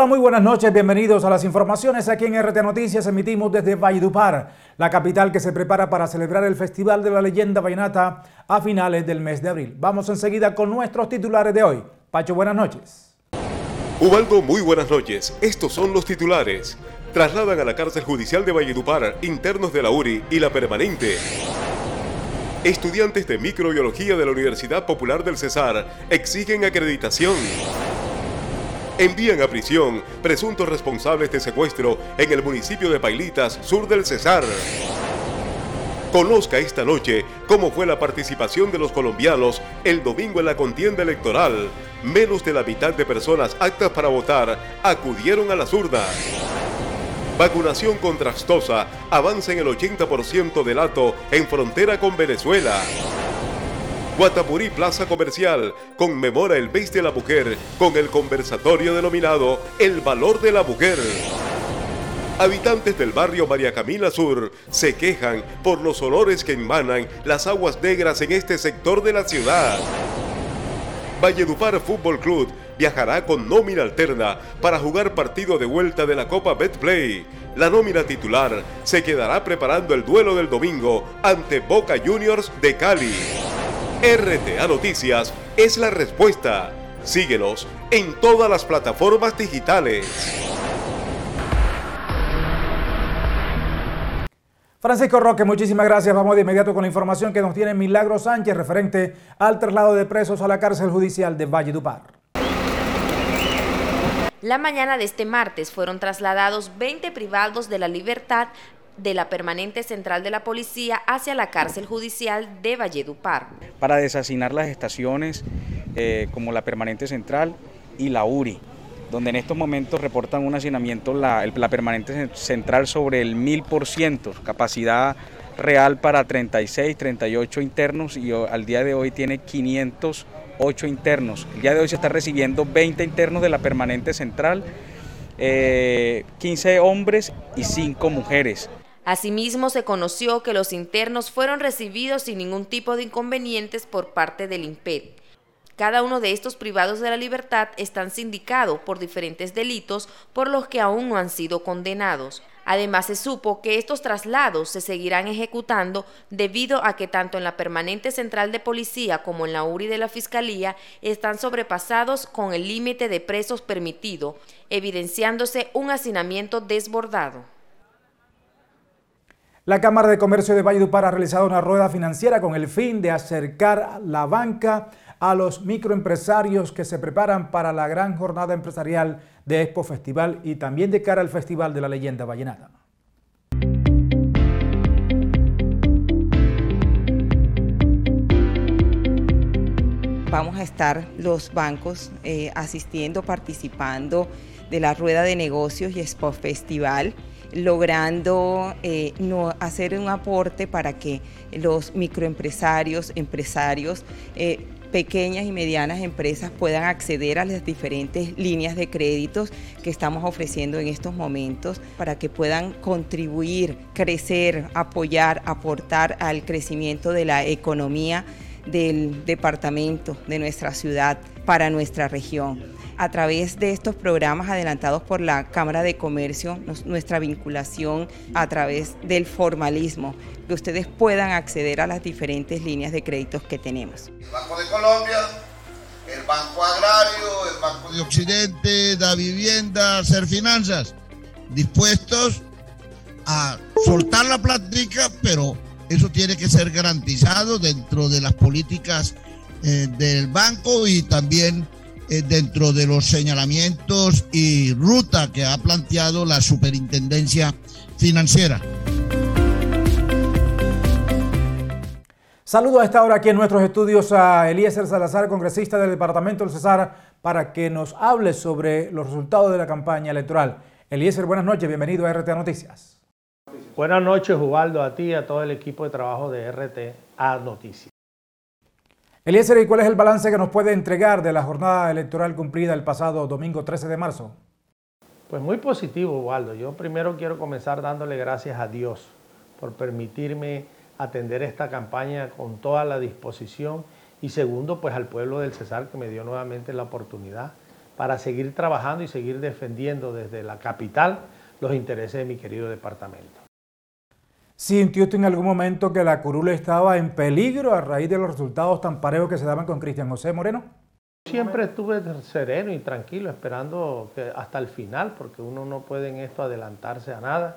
Hola, muy buenas noches, bienvenidos a las informaciones aquí en RT Noticias. Emitimos desde Valledupar, la capital que se prepara para celebrar el Festival de la Leyenda Vallenata a finales del mes de abril. Vamos enseguida con nuestros titulares de hoy. Pacho, buenas noches. Ubaldo, muy buenas noches. Estos son los titulares. Trasladan a la cárcel judicial de Valledupar internos de la URI y la permanente. Estudiantes de microbiología de la Universidad Popular del Cesar exigen acreditación envían a prisión presuntos responsables de secuestro en el municipio de Pailitas, sur del Cesar. Conozca esta noche cómo fue la participación de los colombianos el domingo en la contienda electoral. Menos de la mitad de personas aptas para votar acudieron a la urnas. Vacunación contra Astosa avanza en el 80% del ato en frontera con Venezuela. Guatapurí Plaza Comercial conmemora el mes de la mujer con el conversatorio denominado El Valor de la Mujer. Habitantes del barrio María Camila Sur se quejan por los olores que emanan las aguas negras en este sector de la ciudad. Valledupar Fútbol Club viajará con nómina alterna para jugar partido de vuelta de la Copa Betplay. La nómina titular se quedará preparando el duelo del domingo ante Boca Juniors de Cali. RTA Noticias es la respuesta. Síguenos en todas las plataformas digitales. Francisco Roque, muchísimas gracias. Vamos de inmediato con la información que nos tiene Milagro Sánchez referente al traslado de presos a la cárcel judicial de Valledupar. La mañana de este martes fueron trasladados 20 privados de la libertad de la permanente central de la policía hacia la cárcel judicial de Valledupar. Para desasinar las estaciones eh, como la permanente central y la URI, donde en estos momentos reportan un hacinamiento la, la permanente central sobre el 1000%, capacidad real para 36, 38 internos y al día de hoy tiene 508 internos. El día de hoy se está recibiendo 20 internos de la permanente central, 15 eh, hombres y 5 mujeres. Asimismo, se conoció que los internos fueron recibidos sin ningún tipo de inconvenientes por parte del IMPED. Cada uno de estos privados de la libertad están sindicados por diferentes delitos por los que aún no han sido condenados. Además, se supo que estos traslados se seguirán ejecutando debido a que tanto en la permanente central de policía como en la URI de la Fiscalía están sobrepasados con el límite de presos permitido, evidenciándose un hacinamiento desbordado. La Cámara de Comercio de Valledupar ha realizado una rueda financiera con el fin de acercar la banca a los microempresarios que se preparan para la gran jornada empresarial de Expo Festival y también de cara al Festival de la Leyenda Vallenata. Vamos a estar los bancos eh, asistiendo, participando de la rueda de negocios y Expo Festival logrando eh, no hacer un aporte para que los microempresarios, empresarios, eh, pequeñas y medianas empresas puedan acceder a las diferentes líneas de créditos que estamos ofreciendo en estos momentos para que puedan contribuir, crecer, apoyar, aportar al crecimiento de la economía del departamento, de nuestra ciudad, para nuestra región a través de estos programas adelantados por la Cámara de Comercio, nuestra vinculación a través del formalismo, que ustedes puedan acceder a las diferentes líneas de créditos que tenemos. El Banco de Colombia, el Banco Agrario, el Banco de Occidente, la vivienda, hacer finanzas, dispuestos a soltar la plática, pero eso tiene que ser garantizado dentro de las políticas eh, del banco y también eh, dentro de los señalamientos y ruta que ha planteado la Superintendencia Financiera. Saludo a esta hora aquí en nuestros estudios a Eliezer Salazar, congresista del Departamento del Cesar, para que nos hable sobre los resultados de la campaña electoral. Eliezer, buenas noches, bienvenido a RTA Noticias. Buenas noches, Ubaldo, a ti y a todo el equipo de trabajo de RTA Noticias. Eliezer, ¿y cuál es el balance que nos puede entregar de la jornada electoral cumplida el pasado domingo 13 de marzo? Pues muy positivo, Waldo. Yo primero quiero comenzar dándole gracias a Dios por permitirme atender esta campaña con toda la disposición y segundo, pues al pueblo del Cesar que me dio nuevamente la oportunidad para seguir trabajando y seguir defendiendo desde la capital los intereses de mi querido departamento. ¿Sintió usted en algún momento que la curula estaba en peligro a raíz de los resultados tan parejos que se daban con Cristian José Moreno? Siempre estuve sereno y tranquilo, esperando que hasta el final, porque uno no puede en esto adelantarse a nada.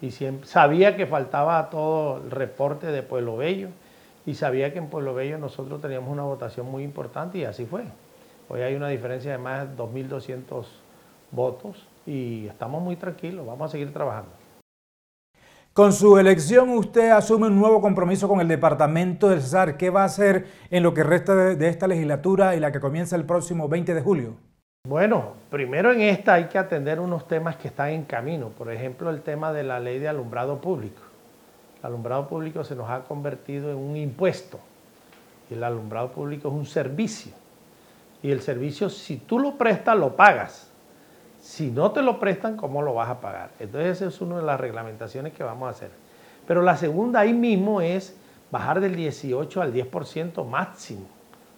Y siempre, sabía que faltaba todo el reporte de Pueblo Bello, y sabía que en Pueblo Bello nosotros teníamos una votación muy importante, y así fue. Hoy hay una diferencia de más de 2.200 votos, y estamos muy tranquilos, vamos a seguir trabajando. Con su elección usted asume un nuevo compromiso con el Departamento del Cesar. ¿Qué va a hacer en lo que resta de, esta legislatura y la que comienza el próximo 20 de julio? Bueno, primero en esta hay que atender unos temas que están en camino. Por ejemplo, el tema de la ley de alumbrado público. El alumbrado público se nos ha convertido en un impuesto. Y el alumbrado público es un servicio. Y el servicio, si tú lo prestas, lo pagas. Si no te lo prestan, ¿cómo lo vas a pagar? Entonces esa es una de las reglamentaciones que vamos a hacer. Pero la segunda ahí mismo es bajar del 18 al 10% máximo,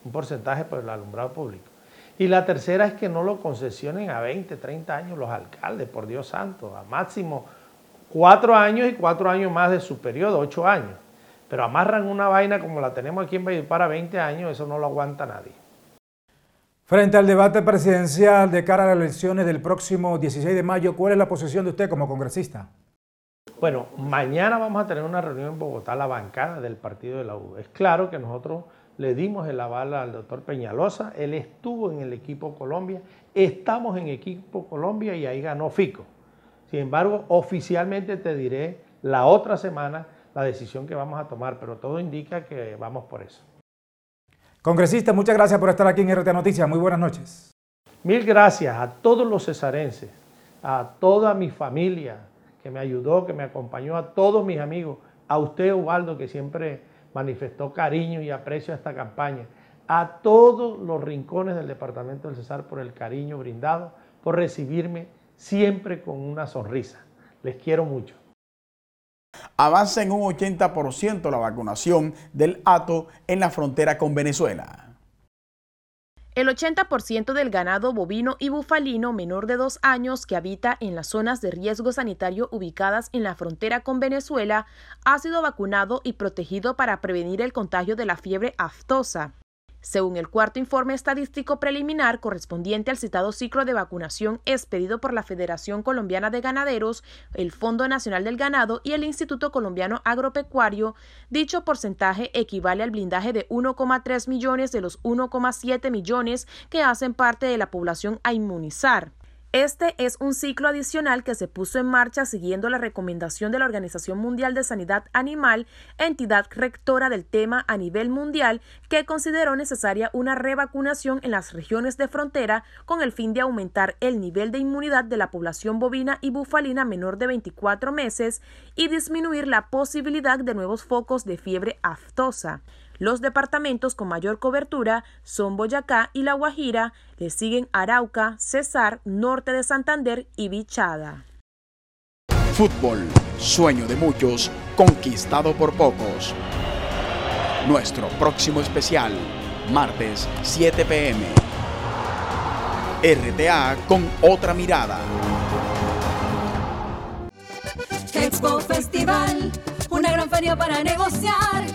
un porcentaje por el alumbrado público. Y la tercera es que no lo concesionen a 20, 30 años los alcaldes, por Dios santo, a máximo cuatro años y cuatro años más de su periodo, ocho años. Pero amarran una vaina como la tenemos aquí en Valledupar a 20 años, eso no lo aguanta nadie. Frente al debate presidencial de cara a las elecciones del próximo 16 de mayo, ¿cuál es la posición de usted como congresista? Bueno, mañana vamos a tener una reunión en Bogotá, la bancada del partido de la U. Es claro que nosotros le dimos el aval al doctor Peñalosa, él estuvo en el equipo Colombia, estamos en equipo Colombia y ahí ganó Fico. Sin embargo, oficialmente te diré la otra semana la decisión que vamos a tomar, pero todo indica que vamos por eso. Congresista, muchas gracias por estar aquí en RT Noticias. Muy buenas noches. Mil gracias a todos los cesarenses, a toda mi familia que me ayudó, que me acompañó, a todos mis amigos, a usted, Ubaldo, que siempre manifestó cariño y aprecio a esta campaña, a todos los rincones del Departamento del Cesar por el cariño brindado, por recibirme siempre con una sonrisa. Les quiero mucho avanza en un 80% la vacunación del hato en la frontera con Venezuela. El 80% del ganado bovino y bufalino menor de dos años que habita en las zonas de riesgo sanitario ubicadas en la frontera con Venezuela ha sido vacunado y protegido para prevenir el contagio de la fiebre aftosa según el cuarto informe estadístico preliminar correspondiente al citado ciclo de vacunación expedido por la Federación Colombiana de Ganaderos, el Fondo Nacional del Ganado y el Instituto Colombiano Agropecuario, dicho porcentaje equivale al blindaje de 1,3 millones de los 1,7 millones que hacen parte de la población a inmunizar. Este es un ciclo adicional que se puso en marcha siguiendo la recomendación de la Organización Mundial de Sanidad Animal, entidad rectora del tema a nivel mundial, que consideró necesaria una revacunación en las regiones de frontera con el fin de aumentar el nivel de inmunidad de la población bovina y bufalina menor de 24 meses y disminuir la posibilidad de nuevos focos de fiebre aftosa. Los departamentos con mayor cobertura son Boyacá y La Guajira, le siguen Arauca, Cesar, Norte de Santander y Bichada. Fútbol, sueño de muchos, conquistado por pocos. Nuestro próximo especial, martes 7 pm. RTA con otra mirada. Expo Festival, una gran feria para negociar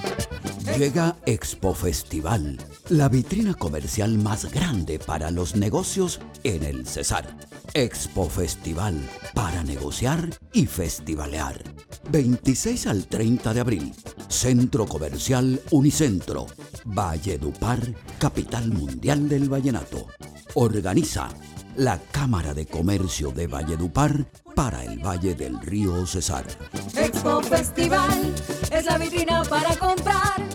Llega Expo Festival, la vitrina comercial más grande para los negocios en el Cesar. Expo Festival, para negociar y festivalear. 26 al 30 de abril, Centro Comercial Unicentro, Valledupar, capital mundial del vallenato. Organiza la Cámara de Comercio de Valledupar para el Valle del Río Cesar. Expo Festival es la vitrina para comprar.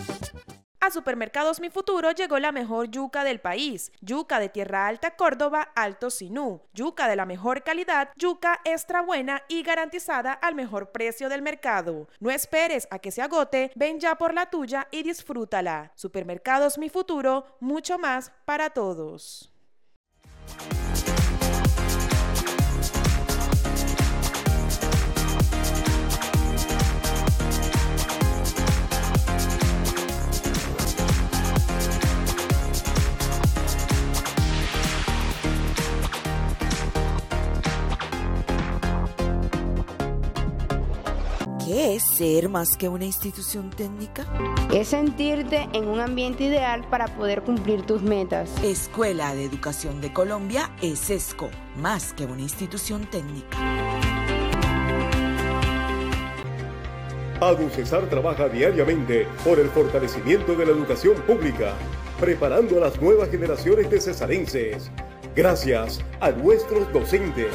A Supermercados Mi Futuro llegó la mejor yuca del país, yuca de Tierra Alta Córdoba Alto Sinú, yuca de la mejor calidad, yuca extra buena y garantizada al mejor precio del mercado. No esperes a que se agote, ven ya por la tuya y disfrútala. Supermercados Mi Futuro, mucho más para todos. Ser más que una institución técnica? Es sentirte en un ambiente ideal para poder cumplir tus metas. Escuela de Educación de Colombia es ESCO, más que una institución técnica. ADUCESAR trabaja diariamente por el fortalecimiento de la educación pública, preparando a las nuevas generaciones de cesarenses. Gracias a nuestros docentes.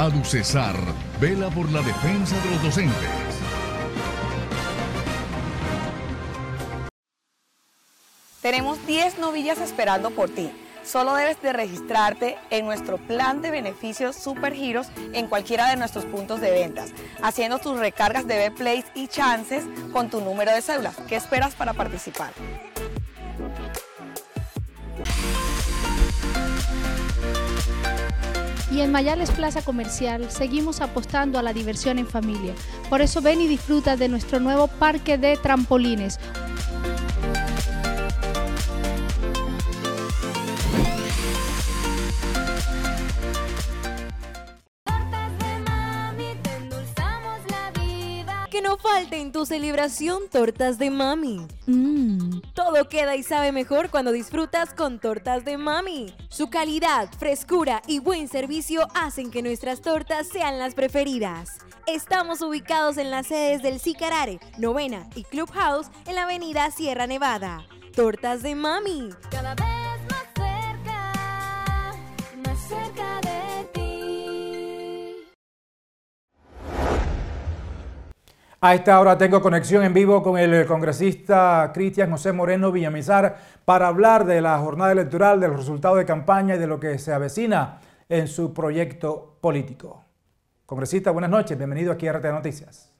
ADUCESAR vela por la defensa de los docentes. Tenemos 10 novillas esperando por ti. Solo debes de registrarte en nuestro plan de beneficios Super Giros en cualquiera de nuestros puntos de ventas, haciendo tus recargas de B-Plays y chances con tu número de cédula. ¿Qué esperas para participar? Y en Mayales Plaza Comercial seguimos apostando a la diversión en familia. Por eso ven y disfruta de nuestro nuevo parque de trampolines. En tu celebración tortas de mami. Mmm, todo queda y sabe mejor cuando disfrutas con tortas de mami. Su calidad, frescura y buen servicio hacen que nuestras tortas sean las preferidas. Estamos ubicados en las sedes del Sicarare, Novena y Clubhouse en la avenida Sierra Nevada. Tortas de mami. Cada vez A esta hora tengo conexión en vivo con el congresista Cristian José Moreno Villamizar para hablar de la jornada electoral, de los resultados de campaña y de lo que se avecina en su proyecto político. Congresista, buenas noches, bienvenido aquí a RTA Noticias.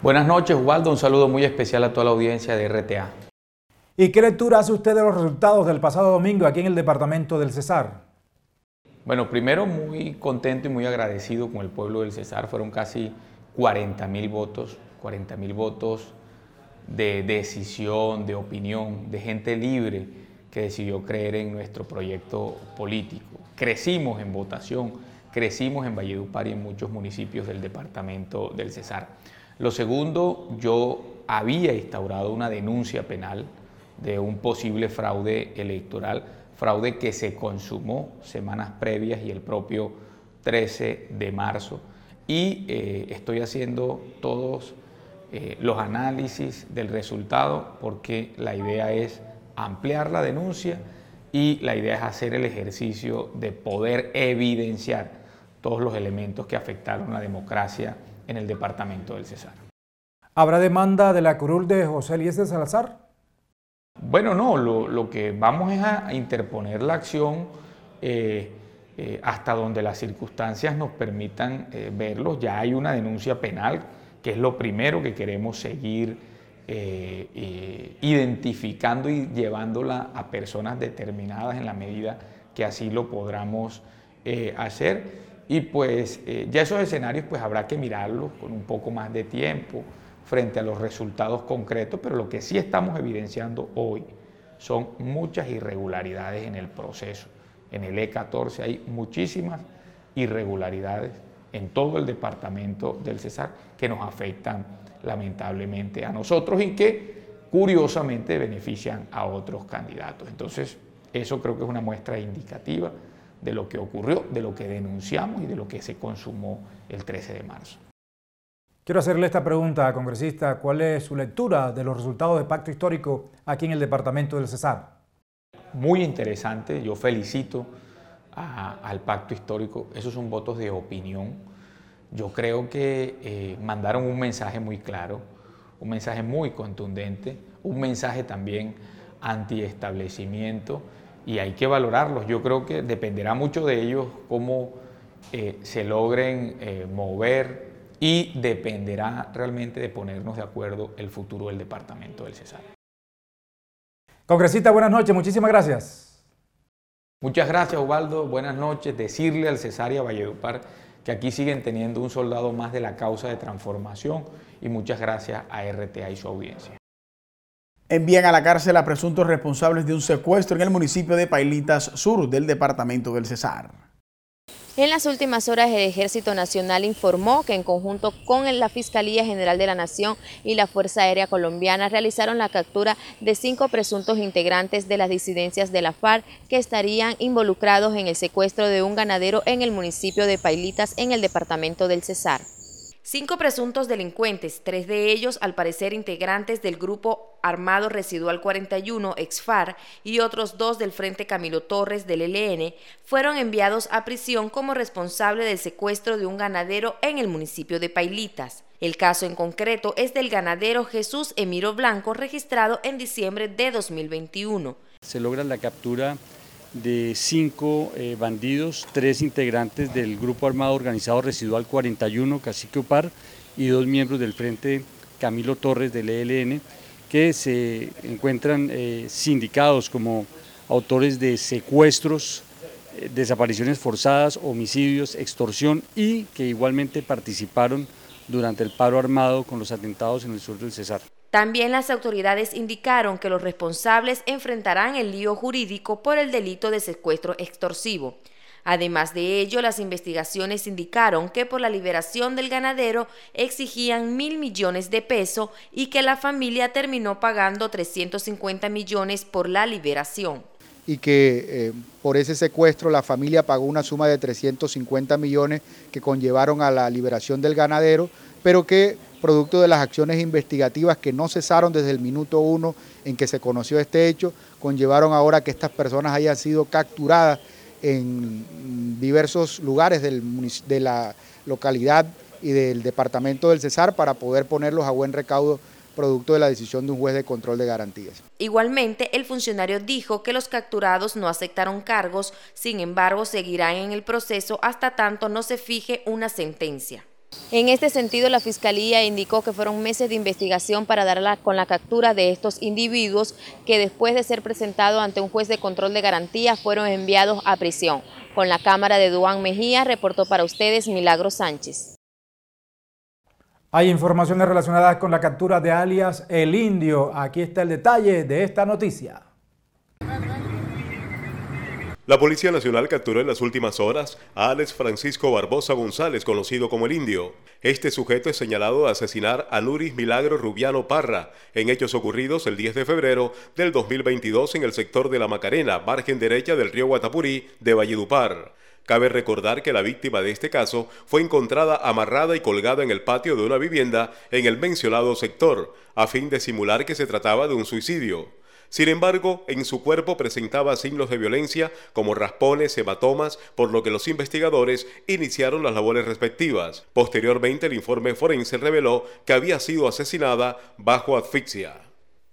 Buenas noches, Waldo, un saludo muy especial a toda la audiencia de RTA. ¿Y qué lectura hace usted de los resultados del pasado domingo aquí en el departamento del Cesar? Bueno, primero muy contento y muy agradecido con el pueblo del Cesar, fueron casi 40 mil votos 40 mil votos de decisión, de opinión, de gente libre que decidió creer en nuestro proyecto político. Crecimos en votación, crecimos en Valledupar y en muchos municipios del departamento del Cesar. Lo segundo, yo había instaurado una denuncia penal de un posible fraude electoral, fraude que se consumó semanas previas y el propio 13 de marzo. Y eh, estoy haciendo todos eh, los análisis del resultado porque la idea es ampliar la denuncia y la idea es hacer el ejercicio de poder evidenciar todos los elementos que afectaron la democracia en el departamento del Cesar. ¿Habrá demanda de la curul de José Eliezer Salazar? Bueno, no, lo, que vamos es a interponer la acción eh, eh, hasta donde las circunstancias nos permitan verlo. Ya hay una denuncia penal que es lo primero que queremos seguir eh, eh, identificando y llevándola a personas determinadas en la medida que así lo podamos eh, hacer. Y pues ya esos escenarios pues habrá que mirarlos con un poco más de tiempo frente a los resultados concretos, pero lo que sí estamos evidenciando hoy son muchas irregularidades en el proceso. En el E14 hay muchísimas irregularidades en todo el departamento del Cesar que nos afectan lamentablemente a nosotros y que curiosamente benefician a otros candidatos. Entonces, eso creo que es una muestra indicativa de lo que ocurrió, de lo que denunciamos y de lo que se consumó el 13 de marzo. Quiero hacerle esta pregunta, congresista. ¿Cuál es su lectura de los resultados del pacto histórico aquí en el departamento del Cesar? Muy interesante. Yo felicito al pacto histórico. Esos son votos de opinión. Yo creo que eh, mandaron un mensaje muy claro, un mensaje muy contundente, un mensaje también antiestablecimiento y hay que valorarlos. Yo creo que dependerá mucho de ellos cómo eh, se logren eh, mover y dependerá realmente de ponernos de acuerdo el futuro del departamento del Cesar. Congresista, buenas noches, muchísimas gracias. Muchas gracias, Ubaldo. Buenas noches. Decirle al Cesaria Valledupar que aquí siguen teniendo un soldado más de la causa de transformación y muchas gracias a RTA y su audiencia. Envían a la cárcel a presuntos responsables de un secuestro en el municipio de Pailitas Sur del departamento del Cesar. En las últimas horas, el Ejército Nacional informó que en conjunto con la Fiscalía General de la Nación y la Fuerza Aérea Colombiana realizaron la captura de cinco presuntos integrantes de las disidencias de la FARC que estarían involucrados en el secuestro de un ganadero en el municipio de Pailitas en el departamento del Cesar. Cinco presuntos delincuentes, tres de ellos al parecer integrantes del grupo armado residual 41 EXFAR y otros dos del Frente Camilo Torres del ELN, fueron enviados a prisión como responsable del secuestro de un ganadero en el municipio de Pailitas. El caso en concreto es del ganadero Jesús Emiro Blanco registrado en diciembre de 2021. Se logra la captura de cinco eh, bandidos, tres integrantes del Grupo Armado Organizado Residual 41, Cacique Upar, y dos miembros del Frente Camilo Torres del ELN, que se encuentran eh, sindicados como autores de secuestros, eh, desapariciones forzadas, homicidios, extorsión y que igualmente participaron durante el paro armado con los atentados en el sur del Cesar. También las autoridades indicaron que los responsables enfrentarán el lío jurídico por el delito de secuestro extorsivo. Además de ello, las investigaciones indicaron que por la liberación del ganadero exigían mil millones de pesos y que la familia terminó pagando 350 millones por la liberación. Y que eh, por ese secuestro la familia pagó una suma de 350 millones que conllevaron a la liberación del ganadero, pero que producto de las acciones investigativas que no cesaron desde el minuto uno en que se conoció este hecho, conllevaron ahora que estas personas hayan sido capturadas en diversos lugares de la localidad y del departamento del Cesar para poder ponerlos a buen recaudo producto de la decisión de un juez de control de garantías. Igualmente, el funcionario dijo que los capturados no aceptaron cargos, sin embargo, seguirán en el proceso hasta tanto no se fije una sentencia. En este sentido, la Fiscalía indicó que fueron meses de investigación para dar con la captura de estos individuos que después de ser presentados ante un juez de control de garantía fueron enviados a prisión. Con la cámara de Duan Mejía reportó para ustedes Milagro Sánchez. Hay informaciones relacionadas con la captura de alias El Indio. Aquí está el detalle de esta noticia. La Policía Nacional capturó en las últimas horas a Alex Francisco Barbosa González, conocido como el Indio. Este sujeto es señalado de asesinar a Nuris Milagro Rubiano Parra en hechos ocurridos el 10 de febrero del 2022 en el sector de la Macarena, margen derecha del río Guatapurí de Valledupar. Cabe recordar que la víctima de este caso fue encontrada amarrada y colgada en el patio de una vivienda en el mencionado sector, a fin de simular que se trataba de un suicidio. Sin embargo, en su cuerpo presentaba signos de violencia como raspones, hematomas, por lo que los investigadores iniciaron las labores respectivas. Posteriormente, el informe forense reveló que había sido asesinada bajo asfixia.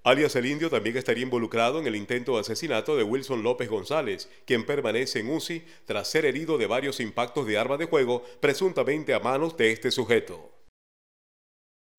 Alias el Indio también estaría involucrado en el intento de asesinato de Wilson López González, quien permanece en UCI tras ser herido de varios impactos de arma de juego presuntamente a manos de este sujeto.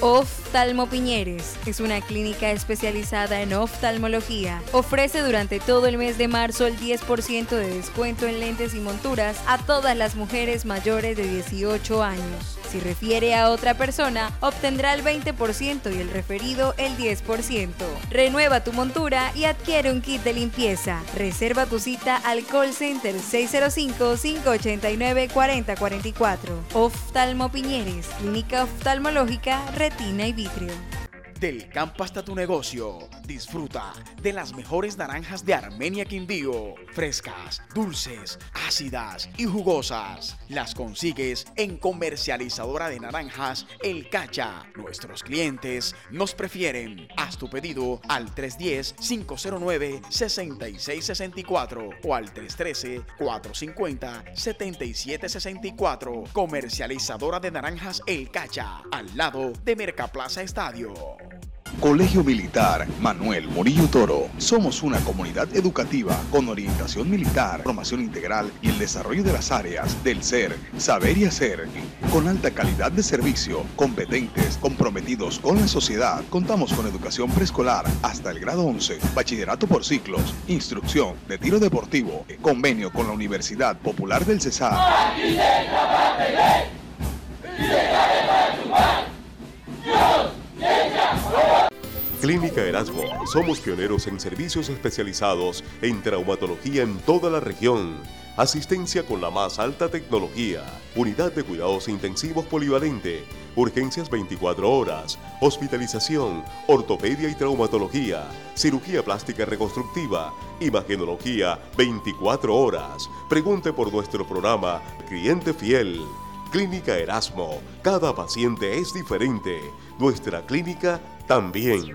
Oftalmo Piñeres es una clínica especializada en oftalmología. Ofrece durante todo el mes de marzo el 10% de descuento en lentes y monturas a todas las mujeres mayores de 18 años. Si refiere a otra persona, obtendrá el 20% y el referido el 10%. Renueva tu montura y adquiere un kit de limpieza. Reserva tu cita al call center 605-589-4044. Oftalmo Piñeres, clínica oftalmológica retina y vitrio. Del campo hasta tu negocio. Disfruta de las mejores naranjas de Armenia Quindío. Frescas, dulces, ácidas y jugosas. Las consigues en comercializadora de naranjas El Cacha. Nuestros clientes nos prefieren. Haz tu pedido al 310-509-6664 o al 313-450-7764. Comercializadora de naranjas El Cacha. Al lado de Mercaplaza Estadio. Colegio Militar Manuel Murillo Toro. Somos una comunidad educativa con orientación militar, formación integral y el desarrollo de las áreas del ser, saber y hacer. Con alta calidad de servicio, competentes, comprometidos con la sociedad. Contamos con educación preescolar hasta el grado 11, bachillerato por ciclos, instrucción de tiro deportivo, convenio con la Universidad Popular del Cesar. Clínica Erasmo. Somos pioneros en servicios especializados en traumatología en toda la región. Asistencia con la más alta tecnología. Unidad de cuidados intensivos polivalente. Urgencias 24 horas. Hospitalización. Ortopedia y traumatología. Cirugía plástica reconstructiva. Imagenología 24 horas. Pregunte por nuestro programa Cliente Fiel. Clínica Erasmo. Cada paciente es diferente. Nuestra clínica también.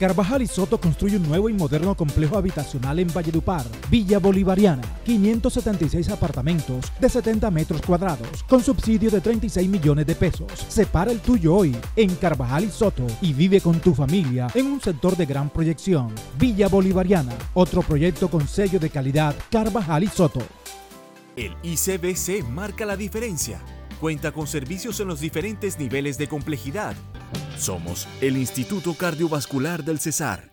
Carvajal y Soto construye un nuevo y moderno complejo habitacional en Valledupar, Villa Bolivariana, 576 apartamentos de 70 metros cuadrados, con subsidio de 36 millones de pesos. Separa el tuyo hoy en Carvajal y Soto y vive con tu familia en un sector de gran proyección. Villa Bolivariana, otro proyecto con sello de calidad Carvajal y Soto. El ICBC marca la diferencia. Cuenta con servicios en los diferentes niveles de complejidad. Somos el Instituto Cardiovascular del Cesar.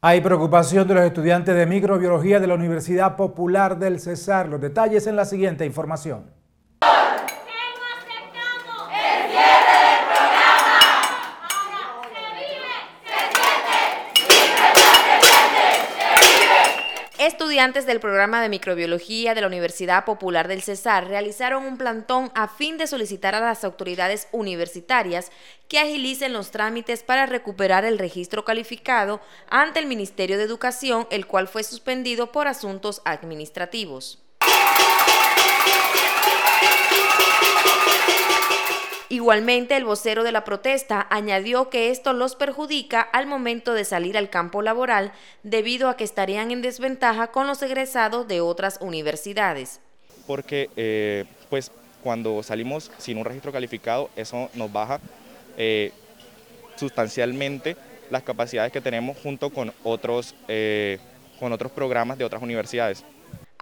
Hay preocupación de los estudiantes de microbiología de la Universidad Popular del Cesar. Los detalles en la siguiente información. Estudiantes del programa de microbiología de la Universidad Popular del Cesar realizaron un plantón a fin de solicitar a las autoridades universitarias que agilicen los trámites para recuperar el registro calificado ante el Ministerio de Educación, el cual fue suspendido por asuntos administrativos. Igualmente, el vocero de la protesta añadió que esto los perjudica al momento de salir al campo laboral debido a que estarían en desventaja con los egresados de otras universidades. Porque eh, pues cuando salimos sin un registro calificado, eso nos baja eh, sustancialmente las capacidades que tenemos junto con otros, eh, con otros programas de otras universidades.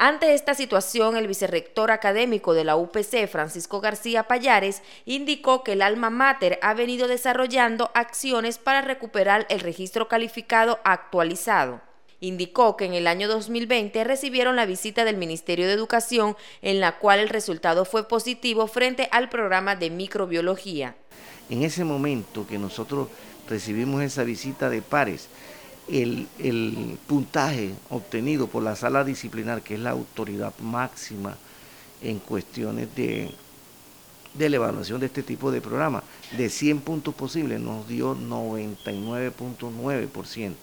Ante esta situación, el vicerrector académico de la UPC, Francisco García Payares, indicó que el alma mater ha venido desarrollando acciones para recuperar el registro calificado actualizado. Indicó que en el año 2020 recibieron la visita del Ministerio de Educación, en la cual el resultado fue positivo frente al programa de microbiología. En ese momento que nosotros recibimos esa visita de pares, el, puntaje obtenido por la sala disciplinar, que es la autoridad máxima en cuestiones de, de la evaluación de este tipo de programa, de 100 puntos posibles nos dio 99.9%,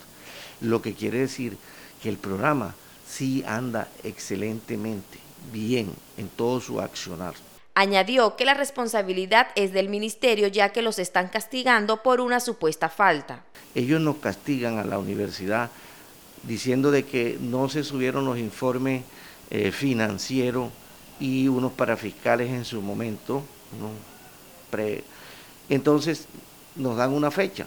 lo que quiere decir que el programa sí anda excelentemente bien en todo su accionar. Añadió que la responsabilidad es del ministerio ya que los están castigando por una supuesta falta. Ellos nos castigan a la universidad diciendo de que no se subieron los informes eh, financieros y unos parafiscales en su momento. Entonces nos dan una fecha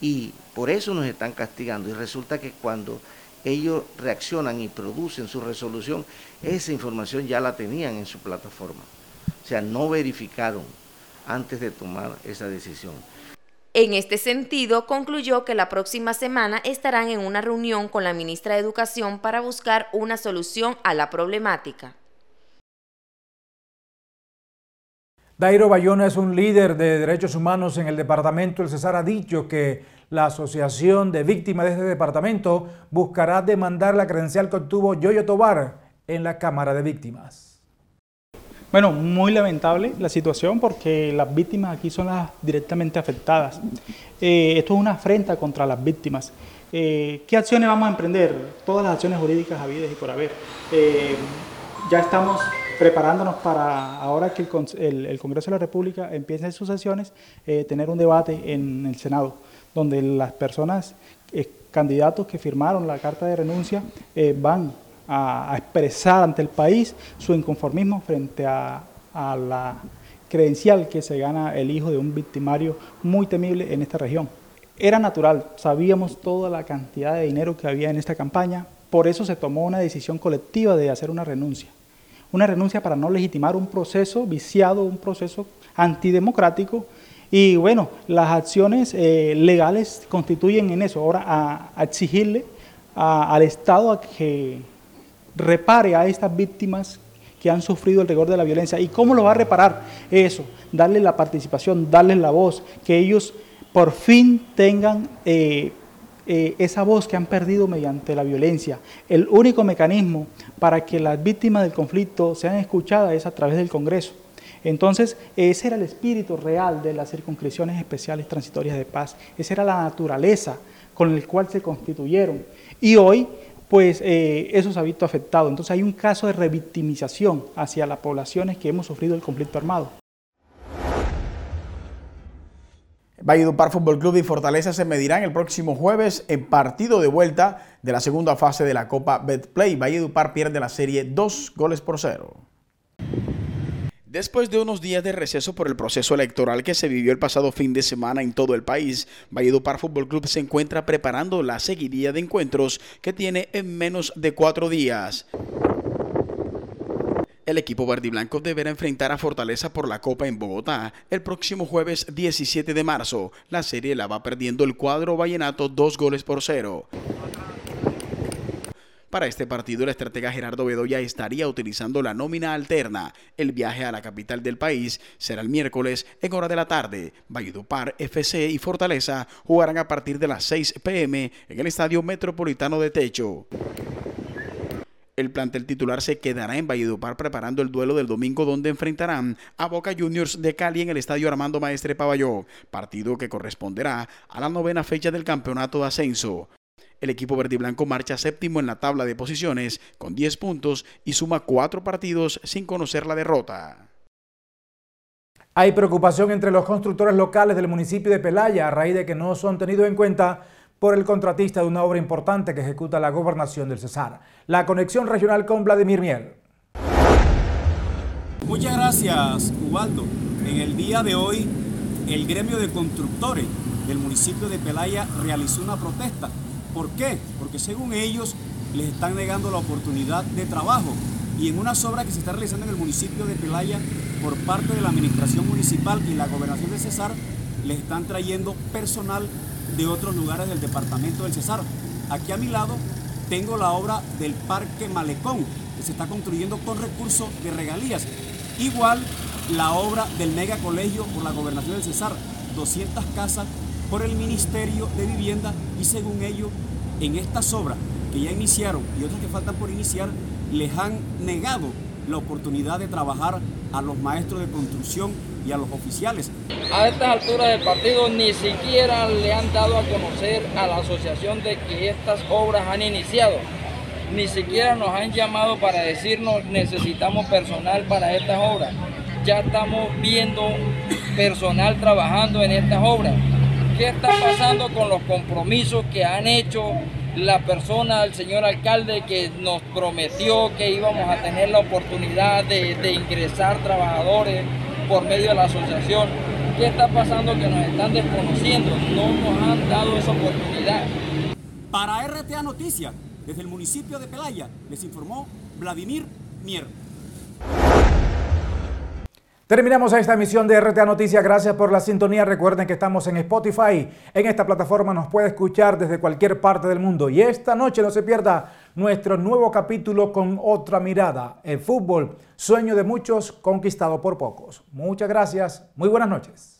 y por eso nos están castigando. Y resulta que cuando ellos reaccionan y producen su resolución, esa información ya la tenían en su plataforma. O sea, no verificaron antes de tomar esa decisión. En este sentido, concluyó que la próxima semana estarán en una reunión con la ministra de Educación para buscar una solución a la problemática. Dairo Bayona es un líder de derechos humanos en el departamento. El Cesar ha dicho que la Asociación de Víctimas de este departamento buscará demandar la credencial que obtuvo Yoyo Tobar en la Cámara de Víctimas. Bueno, muy lamentable la situación porque las víctimas aquí son las directamente afectadas. Eh, esto es una afrenta contra las víctimas. Eh, ¿Qué acciones vamos a emprender? Todas las acciones jurídicas habidas y por haber. Eh, ya estamos preparándonos para, ahora que el, Congreso de la República empiece sus sesiones, tener un debate en el Senado, donde las personas, candidatos que firmaron la carta de renuncia, van a, expresar ante el país su inconformismo frente a, la credencial que se gana el hijo de un victimario muy temible en esta región. Era natural, sabíamos toda la cantidad de dinero que había en esta campaña, por eso se tomó una decisión colectiva de hacer una renuncia. Una renuncia para no legitimar un proceso viciado, un proceso antidemocrático. Y bueno, las acciones eh, legales constituyen en eso. Ahora a, exigirle al Estado a que repare a estas víctimas que han sufrido el rigor de la violencia. ¿Y cómo lo va a reparar? Eso, darle la participación, darles la voz, que ellos por fin tengan eh, eh, esa voz que han perdido mediante la violencia. El único mecanismo para que las víctimas del conflicto sean escuchadas es a través del Congreso. Entonces, ese era el espíritu real de las circunscripciones especiales transitorias de paz, esa era la naturaleza con la cual se constituyeron. Y hoy, pues eh, eso se ha visto afectado. Entonces hay un caso de revictimización hacia las poblaciones que hemos sufrido el conflicto armado. Valledupar Fútbol Club y Fortaleza se medirán el próximo jueves en partido de vuelta de la segunda fase de la Copa Betplay. Valledupar pierde la serie dos goles por cero. Después de unos días de receso por el proceso electoral que se vivió el pasado fin de semana en todo el país, Valledupar Fútbol Club se encuentra preparando la seguidilla de encuentros que tiene en menos de cuatro días. El equipo verde y blanco deberá enfrentar a Fortaleza por la Copa en Bogotá el próximo jueves 17 de marzo. La serie la va perdiendo el cuadro vallenato dos goles por cero. Para este partido, el estratega Gerardo Bedoya estaría utilizando la nómina alterna. El viaje a la capital del país será el miércoles en hora de la tarde. Valledupar, FC y Fortaleza jugarán a partir de las 6 pm en el Estadio Metropolitano de Techo. El plantel titular se quedará en Valledupar preparando el duelo del domingo donde enfrentarán a Boca Juniors de Cali en el Estadio Armando Maestre Paballó, partido que corresponderá a la novena fecha del campeonato de ascenso. El equipo verde y blanco marcha séptimo en la tabla de posiciones con 10 puntos y suma cuatro partidos sin conocer la derrota. Hay preocupación entre los constructores locales del municipio de Pelaya a raíz de que no son tenidos en cuenta por el contratista de una obra importante que ejecuta la gobernación del Cesar. La conexión regional con Vladimir Miel. Muchas gracias, Ubaldo. En el día de hoy, el gremio de constructores del municipio de Pelaya realizó una protesta ¿Por qué? Porque según ellos les están negando la oportunidad de trabajo y en unas obras que se están realizando en el municipio de Pelaya por parte de la administración municipal y la gobernación de Cesar, les están trayendo personal de otros lugares del departamento del Cesar. Aquí a mi lado tengo la obra del Parque Malecón, que se está construyendo con recursos de regalías. Igual la obra del mega colegio por la gobernación del Cesar, 200 casas por el Ministerio de Vivienda y según ellos, en estas obras que ya iniciaron y otras que faltan por iniciar, les han negado la oportunidad de trabajar a los maestros de construcción y a los oficiales. A estas alturas del partido ni siquiera le han dado a conocer a la asociación de que estas obras han iniciado. Ni siquiera nos han llamado para decirnos necesitamos personal para estas obras. Ya estamos viendo personal trabajando en estas obras qué está pasando con los compromisos que han hecho la persona, el señor alcalde, que nos prometió que íbamos a tener la oportunidad de, ingresar trabajadores por medio de la asociación. ¿Qué está pasando que nos están desconociendo? No nos han dado esa oportunidad. Para RTA Noticias, desde el municipio de Pelaya, les informó Vladimir Mier. Terminamos esta emisión de RTA Noticias. Gracias por la sintonía. Recuerden que estamos en Spotify. En esta plataforma nos puede escuchar desde cualquier parte del mundo. Y esta noche no se pierda nuestro nuevo capítulo con otra mirada. El fútbol, sueño de muchos, conquistado por pocos. Muchas gracias. Muy buenas noches.